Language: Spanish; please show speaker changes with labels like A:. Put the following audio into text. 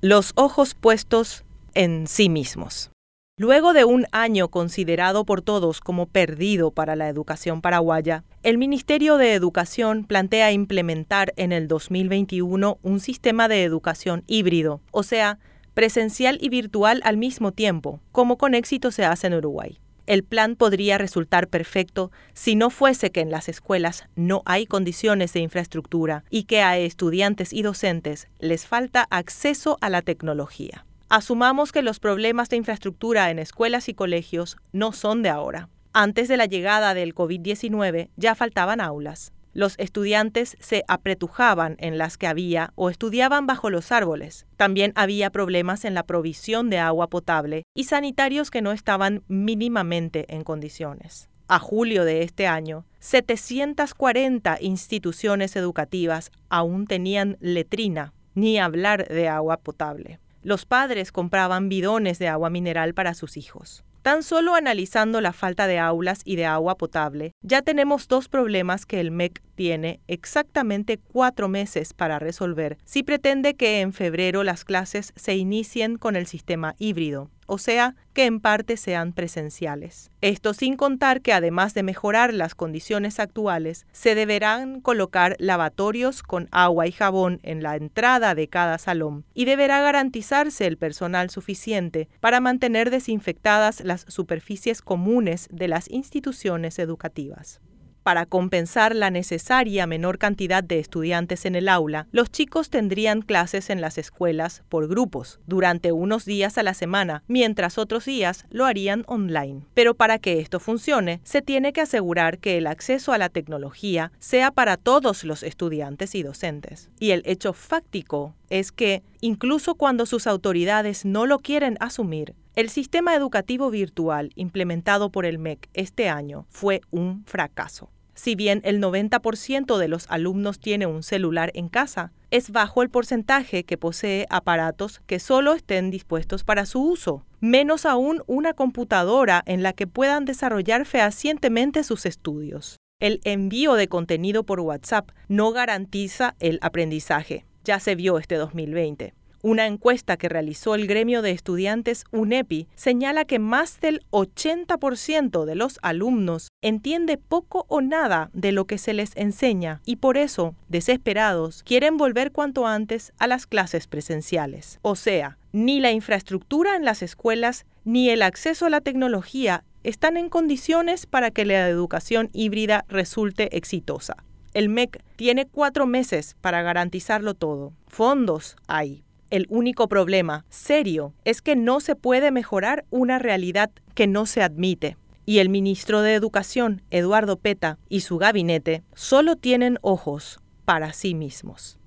A: Los ojos puestos en sí mismos. Luego de un año considerado por todos como perdido para la educación paraguaya, el Ministerio de Educación plantea implementar en el 2021 un sistema de educación híbrido, o sea, presencial y virtual al mismo tiempo, como con éxito se hace en Uruguay. El plan podría resultar perfecto si no fuese que en las escuelas no hay condiciones de infraestructura y que a estudiantes y docentes les falta acceso a la tecnología. Asumamos que los problemas de infraestructura en escuelas y colegios no son de ahora. Antes de la llegada del COVID-19 ya faltaban aulas. Los estudiantes se apretujaban en las que había o estudiaban bajo los árboles. También había problemas en la provisión de agua potable y sanitarios que no estaban mínimamente en condiciones. A julio de este año, 740 instituciones educativas aún tenían letrina, ni hablar de agua potable. Los padres compraban bidones de agua mineral para sus hijos. Tan solo analizando la falta de aulas y de agua potable, ya tenemos dos problemas que el MEC tiene exactamente cuatro meses para resolver si pretende que en febrero las clases se inicien con el sistema híbrido, o sea, que en parte sean presenciales. Esto sin contar que además de mejorar las condiciones actuales, se deberán colocar lavatorios con agua y jabón en la entrada de cada salón y deberá garantizarse el personal suficiente para mantener desinfectadas las superficies comunes de las instituciones educativas. Para compensar la necesaria menor cantidad de estudiantes en el aula, los chicos tendrían clases en las escuelas por grupos, durante unos días a la semana, mientras otros días lo harían online. Pero para que esto funcione, se tiene que asegurar que el acceso a la tecnología sea para todos los estudiantes y docentes. Y el hecho fáctico es que, incluso cuando sus autoridades no lo quieren asumir, el sistema educativo virtual implementado por el MEC este año fue un fracaso. Si bien el 90% de los alumnos tiene un celular en casa, es bajo el porcentaje que posee aparatos que solo estén dispuestos para su uso, menos aún una computadora en la que puedan desarrollar fehacientemente sus estudios. El envío de contenido por WhatsApp no garantiza el aprendizaje. Ya se vio este 2020. Una encuesta que realizó el gremio de estudiantes UNEPI señala que más del 80% de los alumnos entiende poco o nada de lo que se les enseña y por eso, desesperados, quieren volver cuanto antes a las clases presenciales. O sea, ni la infraestructura en las escuelas ni el acceso a la tecnología están en condiciones para que la educación híbrida resulte exitosa. El MEC tiene cuatro meses para garantizarlo todo. Fondos hay, el único problema serio es que no se puede mejorar una realidad que no se admite. Y el ministro de Educación, Eduardo Peta, y su gabinete solo tienen ojos para sí mismos.